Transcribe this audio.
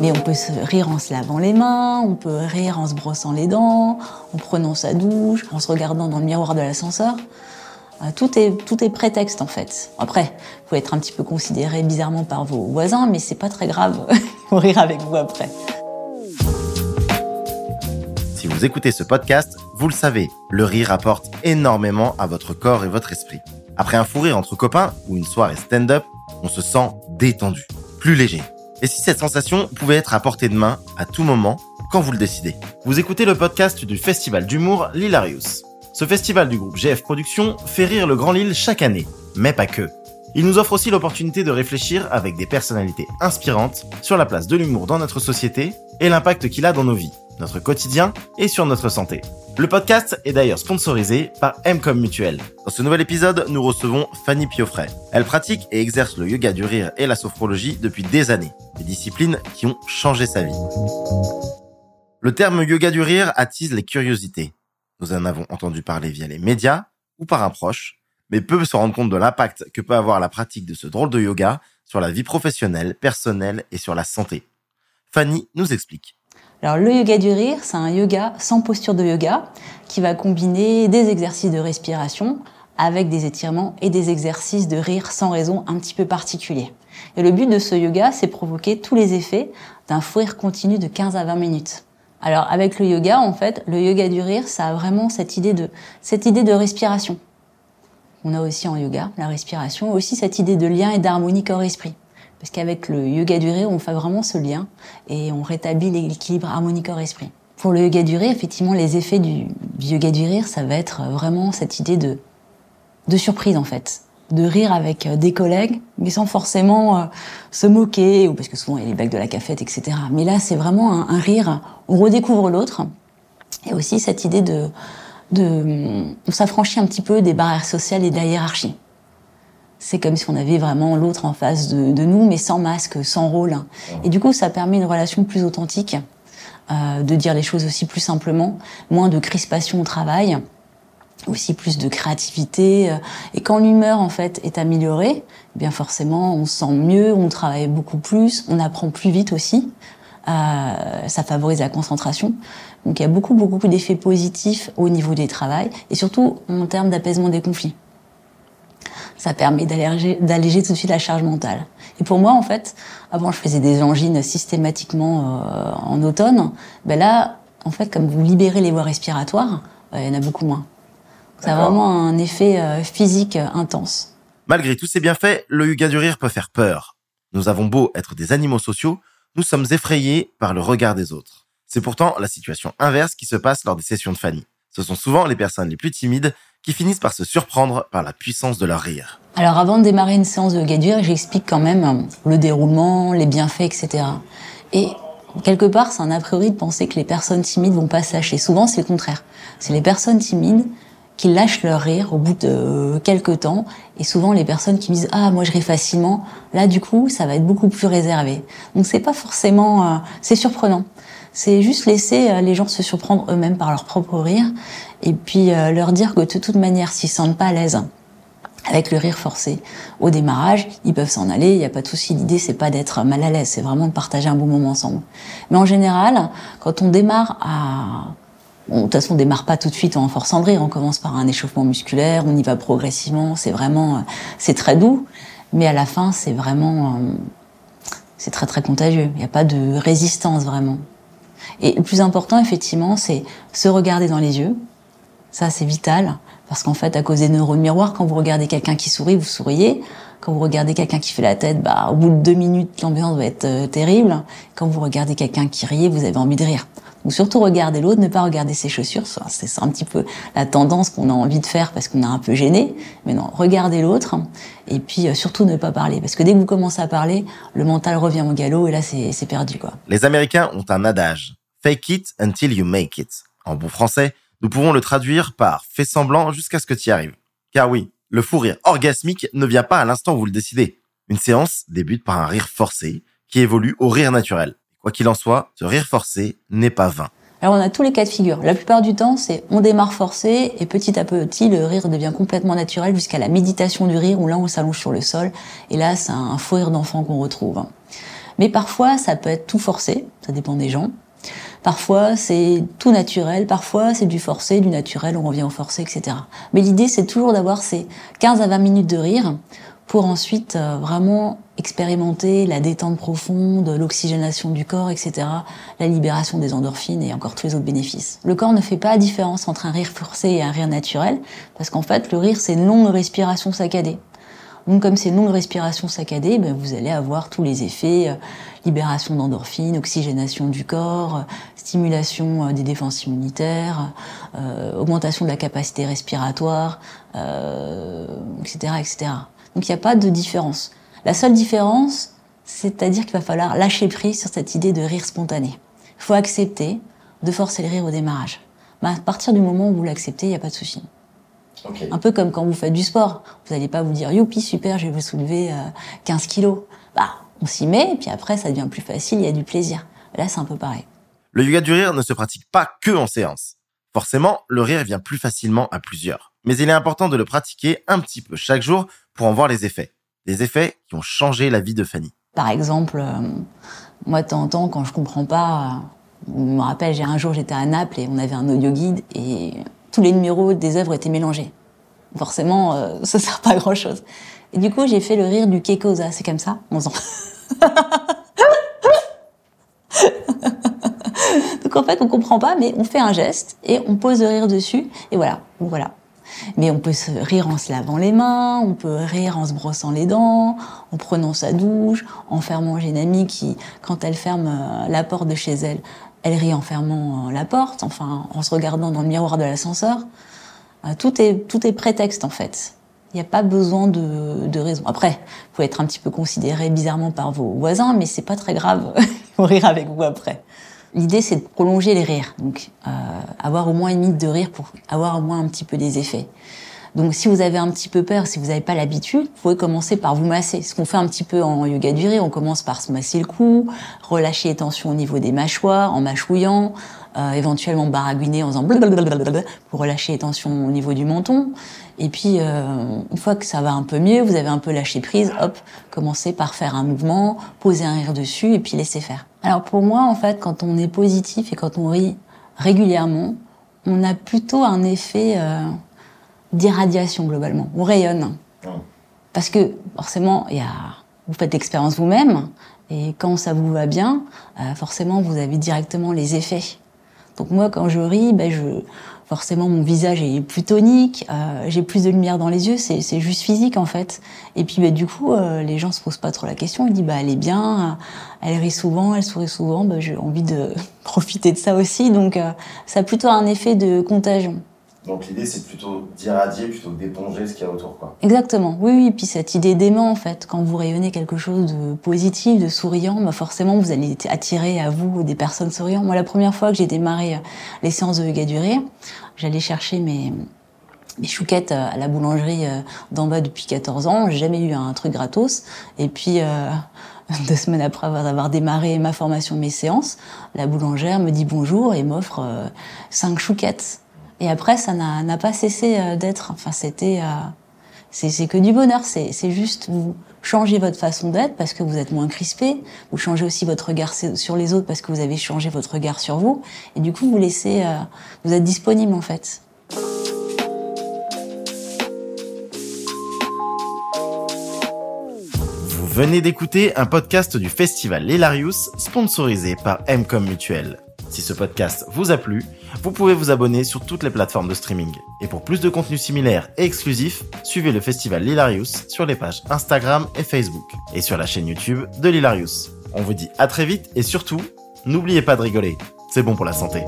Mais on peut se rire en se lavant les mains, on peut rire en se brossant les dents, en prenant sa douche, en se regardant dans le miroir de l'ascenseur. Euh, tout est, tout est prétexte en fait. Après, vous être un petit peu considéré bizarrement par vos voisins, mais c'est pas très grave. Ils vont rire avec vous après. Si vous écoutez ce podcast, vous le savez, le rire apporte énormément à votre corps et votre esprit. Après un fou rire entre copains ou une soirée stand-up, on se sent détendu, plus léger. Et si cette sensation pouvait être à portée de main à tout moment, quand vous le décidez Vous écoutez le podcast du festival d'humour L'Hilarius. Ce festival du groupe GF Productions fait rire le Grand Lille chaque année, mais pas que. Il nous offre aussi l'opportunité de réfléchir avec des personnalités inspirantes sur la place de l'humour dans notre société et l'impact qu'il a dans nos vies, notre quotidien et sur notre santé. Le podcast est d'ailleurs sponsorisé par Mcom Mutuel. Dans ce nouvel épisode, nous recevons Fanny Piofray. Elle pratique et exerce le yoga du rire et la sophrologie depuis des années, des disciplines qui ont changé sa vie. Le terme yoga du rire attise les curiosités. Nous en avons entendu parler via les médias ou par un proche, mais peu se rendent compte de l'impact que peut avoir la pratique de ce drôle de yoga sur la vie professionnelle, personnelle et sur la santé. Fanny nous explique. Alors le yoga du rire, c'est un yoga sans posture de yoga qui va combiner des exercices de respiration avec des étirements et des exercices de rire sans raison un petit peu particuliers. Et le but de ce yoga, c'est provoquer tous les effets d'un fou rire continu de 15 à 20 minutes. Alors avec le yoga, en fait, le yoga du rire, ça a vraiment cette idée de cette idée de respiration. On a aussi en yoga la respiration, aussi cette idée de lien et d'harmonie corps-esprit. Parce qu'avec le yoga du rire, on fait vraiment ce lien et on rétablit l'équilibre harmonique corps-esprit. Pour le yoga du rire, effectivement, les effets du, yoga du rire, ça va être vraiment cette idée de, de surprise en fait. De rire avec euh, des collègues, mais sans forcément euh, se moquer, ou parce que souvent il y a les blagues de la cafette, etc. Mais là, c'est vraiment un, un, rire, on redécouvre l'autre. Et aussi cette idée de, de, s'affranchir un petit peu des barrières sociales et de la hiérarchie c'est comme si on avait vraiment l'autre en face de, de, nous, mais sans masque, sans rôle. Et du coup, ça permet une relation plus authentique, euh, de dire les choses aussi plus simplement, moins de crispation au travail, aussi plus de créativité. Et quand l'humeur en fait est améliorée, eh bien forcément, on se sent mieux, on travaille beaucoup plus, on apprend plus vite aussi. Euh, ça favorise la concentration. Donc il y a beaucoup beaucoup d'effets positifs au niveau des travails et surtout en termes d'apaisement des conflits ça permet d'alléger tout de suite la charge mentale. Et pour moi, en fait, avant, je faisais des angines systématiquement euh, en automne. Ben là, en fait, comme vous libérez les voies respiratoires, euh, il y en a beaucoup moins. Ça a vraiment un effet euh, physique intense. Malgré tous ces bienfaits, le yoga du rire peut faire peur. Nous avons beau être des animaux sociaux, nous sommes effrayés par le regard des autres. C'est pourtant la situation inverse qui se passe lors des sessions de Fanny. Ce sont souvent les personnes les plus timides qui finissent par se surprendre par la puissance de leur rire. Alors avant de démarrer une séance de Gadur, j'explique quand même euh, le déroulement, les bienfaits, etc. Et quelque part, c'est un a priori de penser que les personnes timides vont pas se lâcher. Souvent, c'est le contraire. C'est les personnes timides qui lâchent leur rire au bout de euh, quelques temps. Et souvent, les personnes qui me disent ah moi je ris facilement, là du coup, ça va être beaucoup plus réservé. Donc c'est pas forcément, euh, c'est surprenant. C'est juste laisser les gens se surprendre eux-mêmes par leur propre rire et puis euh, leur dire que de toute manière, s'ils se sentent pas à l'aise avec le rire forcé au démarrage, ils peuvent s'en aller, il n'y a pas de souci. L'idée, c'est pas d'être mal à l'aise, c'est vraiment de partager un bon moment ensemble. Mais en général, quand on démarre à... De toute façon, on démarre pas tout de suite en forçant de rire, on commence par un échauffement musculaire, on y va progressivement, c'est vraiment... Euh, c'est très doux, mais à la fin, c'est vraiment... Euh, c'est très très contagieux, il n'y a pas de résistance vraiment. Et le plus important, effectivement, c'est se regarder dans les yeux, ça, c'est vital. Parce qu'en fait, à cause des neurones miroirs, quand vous regardez quelqu'un qui sourit, vous souriez. Quand vous regardez quelqu'un qui fait la tête, bah, au bout de deux minutes, l'ambiance va être euh, terrible. Quand vous regardez quelqu'un qui rit, vous avez envie de rire. Donc surtout regarder l'autre, ne pas regarder ses chaussures. C'est un petit peu la tendance qu'on a envie de faire parce qu'on est un peu gêné. Mais non, regardez l'autre. Et puis euh, surtout ne pas parler. Parce que dès que vous commencez à parler, le mental revient au galop et là, c'est perdu. quoi. Les Américains ont un adage. Fake it until you make it. En bon français, nous pouvons le traduire par fais semblant jusqu'à ce que tu y arrives. Car oui, le fou rire orgasmique ne vient pas à l'instant où vous le décidez. Une séance débute par un rire forcé qui évolue au rire naturel. Quoi qu'il en soit, ce rire forcé n'est pas vain. Alors on a tous les cas de figure. La plupart du temps, c'est on démarre forcé et petit à petit, le rire devient complètement naturel jusqu'à la méditation du rire où là on s'allonge sur le sol et là c'est un fou rire d'enfant qu'on retrouve. Mais parfois, ça peut être tout forcé, ça dépend des gens. Parfois, c'est tout naturel, parfois, c'est du forcé, du naturel, on revient au forcé, etc. Mais l'idée, c'est toujours d'avoir ces 15 à 20 minutes de rire pour ensuite euh, vraiment expérimenter la détente profonde, l'oxygénation du corps, etc., la libération des endorphines et encore tous les autres bénéfices. Le corps ne fait pas la différence entre un rire forcé et un rire naturel, parce qu'en fait, le rire, c'est une longue respiration saccadée. Donc comme c'est une longue respiration saccadée, ben, vous allez avoir tous les effets, euh, libération d'endorphines, oxygénation du corps, euh, stimulation des défenses immunitaires, augmentation de la capacité respiratoire, etc., etc. Donc il n'y a pas de différence. La seule différence, c'est-à-dire qu'il va falloir lâcher prise sur cette idée de rire spontané. Il faut accepter de forcer le rire au démarrage. Mais à partir du moment où vous l'acceptez, il n'y a pas de souci. Un peu comme quand vous faites du sport. Vous n'allez pas vous dire, youpi, super, je vais vous soulever 15 euh, kilos. Bah, on s'y met, et puis après, ça devient plus facile, il y a du plaisir. Là, c'est un peu pareil. Le yoga du rire ne se pratique pas que en séance. Forcément, le rire vient plus facilement à plusieurs. Mais il est important de le pratiquer un petit peu chaque jour pour en voir les effets. Des effets qui ont changé la vie de Fanny. Par exemple, euh, moi, de temps en temps, quand je comprends pas, je me rappelle, j'ai un jour, j'étais à Naples et on avait un audio guide et tous les numéros des œuvres étaient mélangés. Forcément, euh, ça sert pas à grand chose. Et du coup, j'ai fait le rire du Kekosa, c'est comme ça, 11 ans. Donc en fait, on comprend pas, mais on fait un geste et on pose le rire dessus, et voilà, voilà. Mais on peut se rire en se lavant les mains, on peut rire en se brossant les dents, en prenant sa douche, en fermant. Une amie qui, quand elle ferme euh, la porte de chez elle, elle rit en fermant euh, la porte, enfin en se regardant dans le miroir de l'ascenseur. Euh, tout est, tout est prétexte en fait. Il n'y a pas besoin de, de raison. Après, vous pouvez être un petit peu considéré bizarrement par vos voisins, mais c'est pas très grave. Ils vont rire avec vous après. L'idée, c'est de prolonger les rires, donc euh, avoir au moins une minute de rire pour avoir au moins un petit peu des effets. Donc, si vous avez un petit peu peur, si vous n'avez pas l'habitude, vous pouvez commencer par vous masser. Ce qu'on fait un petit peu en yoga du rire, on commence par se masser le cou, relâcher les tensions au niveau des mâchoires, en mâchouillant, euh, éventuellement baragouiner en faisant pour relâcher les tensions au niveau du menton. Et puis, euh, une fois que ça va un peu mieux, vous avez un peu lâché prise, hop, commencez par faire un mouvement, poser un rire dessus et puis laisser faire. Alors pour moi, en fait, quand on est positif et quand on rit régulièrement, on a plutôt un effet euh, d'irradiation globalement. On rayonne. Parce que forcément, il y a, vous faites l'expérience vous-même et quand ça vous va bien, euh, forcément, vous avez directement les effets. Donc moi, quand je ris, ben je, forcément mon visage est plus tonique, euh, j'ai plus de lumière dans les yeux, c'est juste physique en fait. Et puis bah, du coup, euh, les gens se posent pas trop la question, ils disent bah elle est bien, elle rit souvent, elle sourit souvent, bah, j'ai envie de profiter de ça aussi, donc ça a plutôt un effet de contagion. Donc l'idée, c'est plutôt d'irradier plutôt que d'éponger ce qu'il y a autour. Quoi. Exactement, oui, oui. Puis cette idée d'aimant, en fait, quand vous rayonnez quelque chose de positif, de souriant, bah forcément, vous allez attirer à vous des personnes souriantes. Moi, la première fois que j'ai démarré euh, les séances de yoga du rire, j'allais chercher mes, chouquettes euh, à la boulangerie euh, d'en bas depuis 14 ans. J'ai jamais eu un truc gratos. Et puis... deux semaines après avoir démarré ma formation, mes séances, la boulangère me dit bonjour et m'offre cinq chouquettes. Et après, ça n'a pas cessé euh, d'être. Enfin, c'était. Euh, c'est que du bonheur. C'est juste vous changez votre façon d'être parce que vous êtes moins crispé. Vous changez aussi votre regard sur les autres parce que vous avez changé votre regard sur vous. Et du coup, vous laissez. Euh, vous êtes disponible en fait. Vous venez d'écouter un podcast du festival Hilarious sponsorisé par Mcom Mutuel. Si ce podcast vous a plu, vous pouvez vous abonner sur toutes les plateformes de streaming. Et pour plus de contenus similaires et exclusifs, suivez le festival Lilarius sur les pages Instagram et Facebook, et sur la chaîne YouTube de Lilarius. On vous dit à très vite et surtout, n'oubliez pas de rigoler, c'est bon pour la santé.